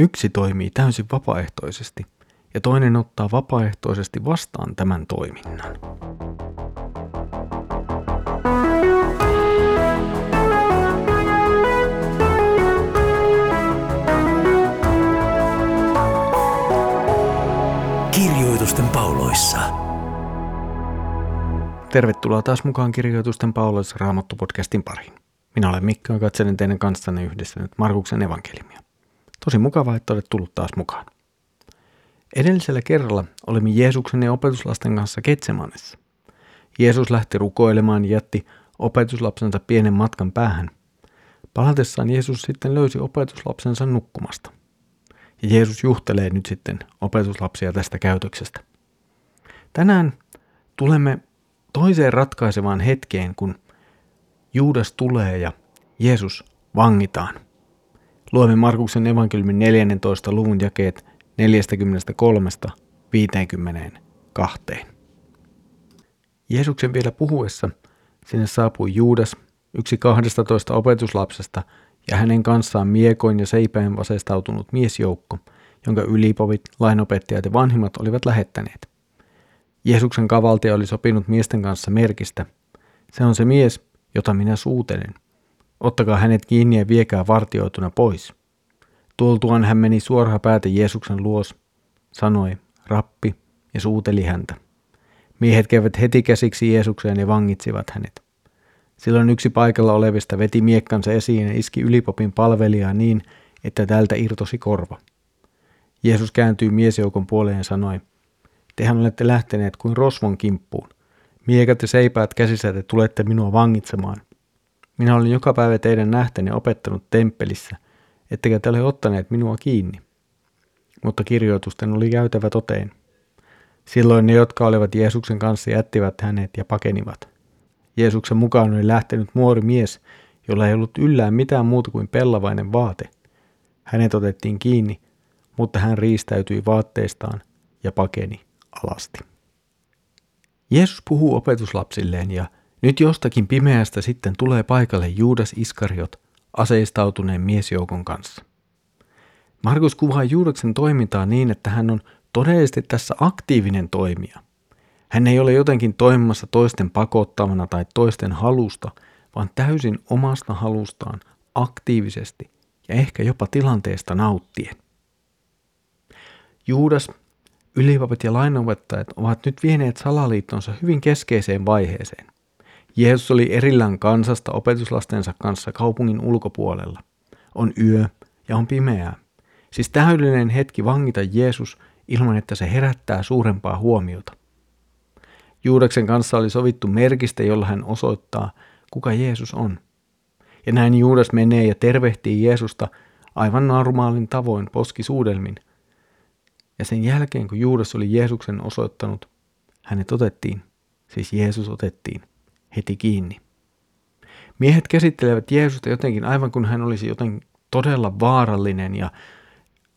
Yksi toimii täysin vapaaehtoisesti ja toinen ottaa vapaaehtoisesti vastaan tämän toiminnan. Kirjoitusten pauloissa. Tervetuloa taas mukaan Kirjoitusten pauloissa Raamattu-podcastin pariin. Minä olen Mikko ja katselen teidän kanssanne yhdessä nyt Markuksen evankeliumia. Tosi mukavaa, että olet tullut taas mukaan. Edellisellä kerralla olimme Jeesuksen ja opetuslasten kanssa Ketsemanessa. Jeesus lähti rukoilemaan ja jätti opetuslapsensa pienen matkan päähän. Palatessaan Jeesus sitten löysi opetuslapsensa nukkumasta. Ja Jeesus juhtelee nyt sitten opetuslapsia tästä käytöksestä. Tänään tulemme toiseen ratkaisevaan hetkeen, kun Juudas tulee ja Jeesus vangitaan. Luemme Markuksen evankeliumin 14. luvun jakeet 43-52. Jeesuksen vielä puhuessa sinne saapui Juudas, yksi 12 opetuslapsesta ja hänen kanssaan miekoin ja seipäin vasestautunut miesjoukko, jonka ylipovit, lainopettajat ja vanhimmat olivat lähettäneet. Jeesuksen kavaltaja oli sopinut miesten kanssa merkistä. Se on se mies, jota minä suutelen. Ottakaa hänet kiinni ja viekää vartioituna pois. Tultuaan hän meni suoraan päätä Jeesuksen luos, sanoi, rappi, ja suuteli häntä. Miehet kävivät heti käsiksi Jeesukseen ja vangitsivat hänet. Silloin yksi paikalla olevista veti miekkansa esiin ja iski ylipopin palvelijaa niin, että tältä irtosi korva. Jeesus kääntyi miesjoukon puoleen ja sanoi, Tehän olette lähteneet kuin rosvon kimppuun. Miekat ja seipäät käsissä te tulette minua vangitsemaan. Minä olen joka päivä teidän nähtäni opettanut temppelissä, ettekä te ole ottaneet minua kiinni. Mutta kirjoitusten oli käytävä toteen. Silloin ne, jotka olivat Jeesuksen kanssa, jättivät hänet ja pakenivat. Jeesuksen mukaan oli lähtenyt muori mies, jolla ei ollut yllään mitään muuta kuin pellavainen vaate. Hänet otettiin kiinni, mutta hän riistäytyi vaatteistaan ja pakeni alasti. Jeesus puhuu opetuslapsilleen ja nyt jostakin pimeästä sitten tulee paikalle Juudas Iskariot aseistautuneen miesjoukon kanssa. Markus kuvaa Juudaksen toimintaa niin, että hän on todellisesti tässä aktiivinen toimija. Hän ei ole jotenkin toimimassa toisten pakottavana tai toisten halusta, vaan täysin omasta halustaan aktiivisesti ja ehkä jopa tilanteesta nauttien. Juudas Ylipapit ja lainopettajat ovat nyt vieneet salaliittonsa hyvin keskeiseen vaiheeseen. Jeesus oli erillään kansasta opetuslastensa kanssa kaupungin ulkopuolella. On yö ja on pimeää. Siis täydellinen hetki vangita Jeesus ilman, että se herättää suurempaa huomiota. Juudaksen kanssa oli sovittu merkistä, jolla hän osoittaa, kuka Jeesus on. Ja näin Juudas menee ja tervehtii Jeesusta aivan normaalin tavoin poskisuudelmin – ja sen jälkeen, kun Juudas oli Jeesuksen osoittanut, hänet otettiin, siis Jeesus otettiin, heti kiinni. Miehet käsittelevät Jeesusta jotenkin aivan kuin hän olisi joten todella vaarallinen ja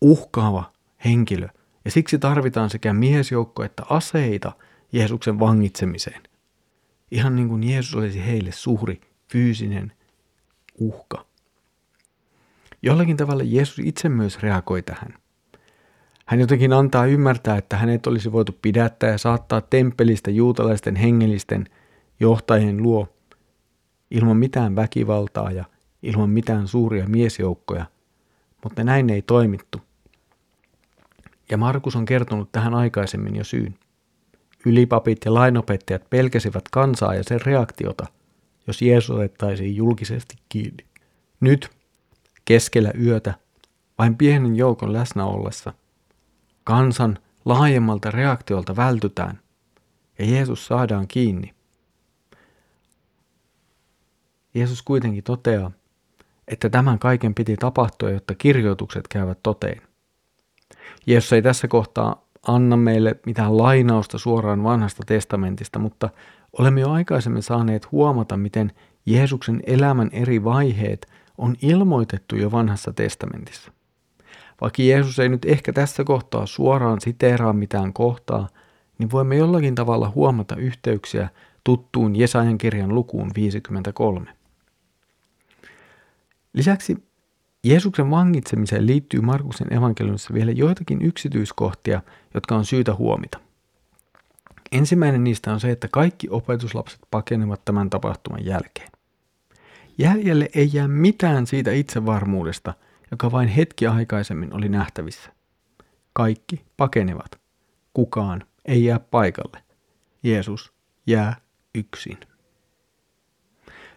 uhkaava henkilö. Ja siksi tarvitaan sekä miesjoukko että aseita Jeesuksen vangitsemiseen. Ihan niin kuin Jeesus olisi heille suuri fyysinen uhka. Jollakin tavalla Jeesus itse myös reagoi tähän. Hän jotenkin antaa ymmärtää, että hänet olisi voitu pidättää ja saattaa temppelistä juutalaisten hengellisten johtajien luo ilman mitään väkivaltaa ja ilman mitään suuria miesjoukkoja, mutta näin ei toimittu. Ja Markus on kertonut tähän aikaisemmin jo syyn. Ylipapit ja lainopettajat pelkäsivät kansaa ja sen reaktiota, jos Jeesus otettaisiin julkisesti kiinni. Nyt, keskellä yötä, vain pienen joukon läsnä ollessa – kansan laajemmalta reaktiolta vältytään ja Jeesus saadaan kiinni. Jeesus kuitenkin toteaa, että tämän kaiken piti tapahtua, jotta kirjoitukset käyvät toteen. Jeesus ei tässä kohtaa anna meille mitään lainausta suoraan vanhasta testamentista, mutta olemme jo aikaisemmin saaneet huomata, miten Jeesuksen elämän eri vaiheet on ilmoitettu jo vanhassa testamentissa. Vaikka Jeesus ei nyt ehkä tässä kohtaa suoraan siteeraa mitään kohtaa, niin voimme jollakin tavalla huomata yhteyksiä tuttuun Jesajan kirjan lukuun 53. Lisäksi Jeesuksen vangitsemiseen liittyy Markuksen evankeliumissa vielä joitakin yksityiskohtia, jotka on syytä huomita. Ensimmäinen niistä on se, että kaikki opetuslapset pakenevat tämän tapahtuman jälkeen. Jäljelle ei jää mitään siitä itsevarmuudesta, joka vain hetki aikaisemmin oli nähtävissä. Kaikki pakenevat. Kukaan ei jää paikalle. Jeesus jää yksin.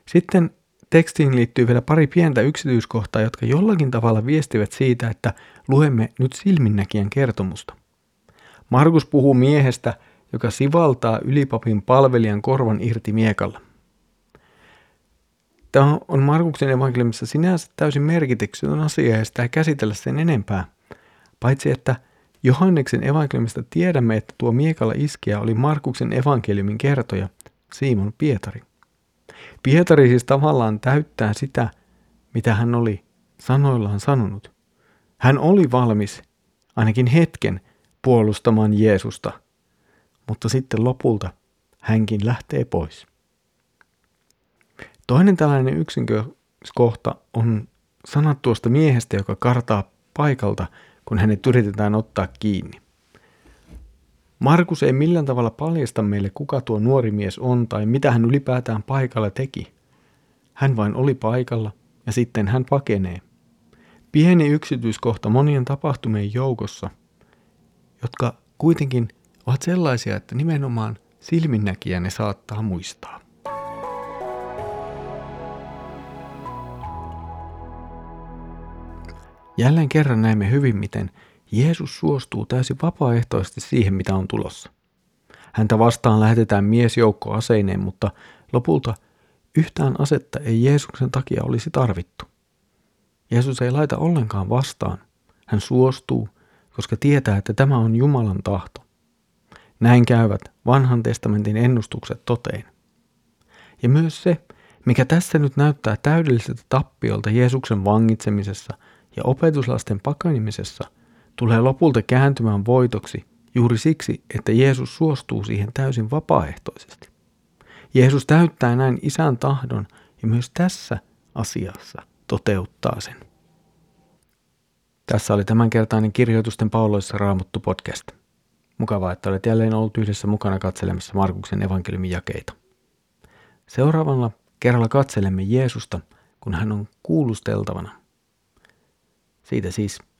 Sitten tekstiin liittyy vielä pari pientä yksityiskohtaa, jotka jollakin tavalla viestivät siitä, että luemme nyt silminnäkijän kertomusta. Markus puhuu miehestä, joka sivaltaa ylipapin palvelijan korvan irti miekalla. Tämä on Markuksen evankeliumissa sinänsä täysin merkityksetön asia ja sitä ei käsitellä sen enempää. Paitsi että Johanneksen evankeliumista tiedämme, että tuo miekalla iskiä oli Markuksen evankeliumin kertoja, Simon Pietari. Pietari siis tavallaan täyttää sitä, mitä hän oli sanoillaan sanonut. Hän oli valmis ainakin hetken puolustamaan Jeesusta, mutta sitten lopulta hänkin lähtee pois. Toinen tällainen yksinkertainen on sanat tuosta miehestä, joka kartaa paikalta, kun hänet yritetään ottaa kiinni. Markus ei millään tavalla paljasta meille, kuka tuo nuori mies on tai mitä hän ylipäätään paikalla teki. Hän vain oli paikalla ja sitten hän pakenee. Pieni yksityiskohta monien tapahtumien joukossa, jotka kuitenkin ovat sellaisia, että nimenomaan silminnäkijä ne saattaa muistaa. Jälleen kerran näemme hyvin, miten Jeesus suostuu täysin vapaaehtoisesti siihen, mitä on tulossa. Häntä vastaan lähetetään miesjoukko aseineen, mutta lopulta yhtään asetta ei Jeesuksen takia olisi tarvittu. Jeesus ei laita ollenkaan vastaan. Hän suostuu, koska tietää, että tämä on Jumalan tahto. Näin käyvät vanhan testamentin ennustukset toteen. Ja myös se, mikä tässä nyt näyttää täydelliseltä tappiolta Jeesuksen vangitsemisessa ja opetuslasten pakanimisessa – tulee lopulta kääntymään voitoksi juuri siksi, että Jeesus suostuu siihen täysin vapaaehtoisesti. Jeesus täyttää näin isän tahdon ja myös tässä asiassa toteuttaa sen. Tässä oli tämänkertainen kirjoitusten pauloissa raamuttu podcast. Mukavaa, että olet jälleen ollut yhdessä mukana katselemassa Markuksen evankeliumin jakeita. Seuraavalla kerralla katselemme Jeesusta, kun hän on kuulusteltavana. Siitä siis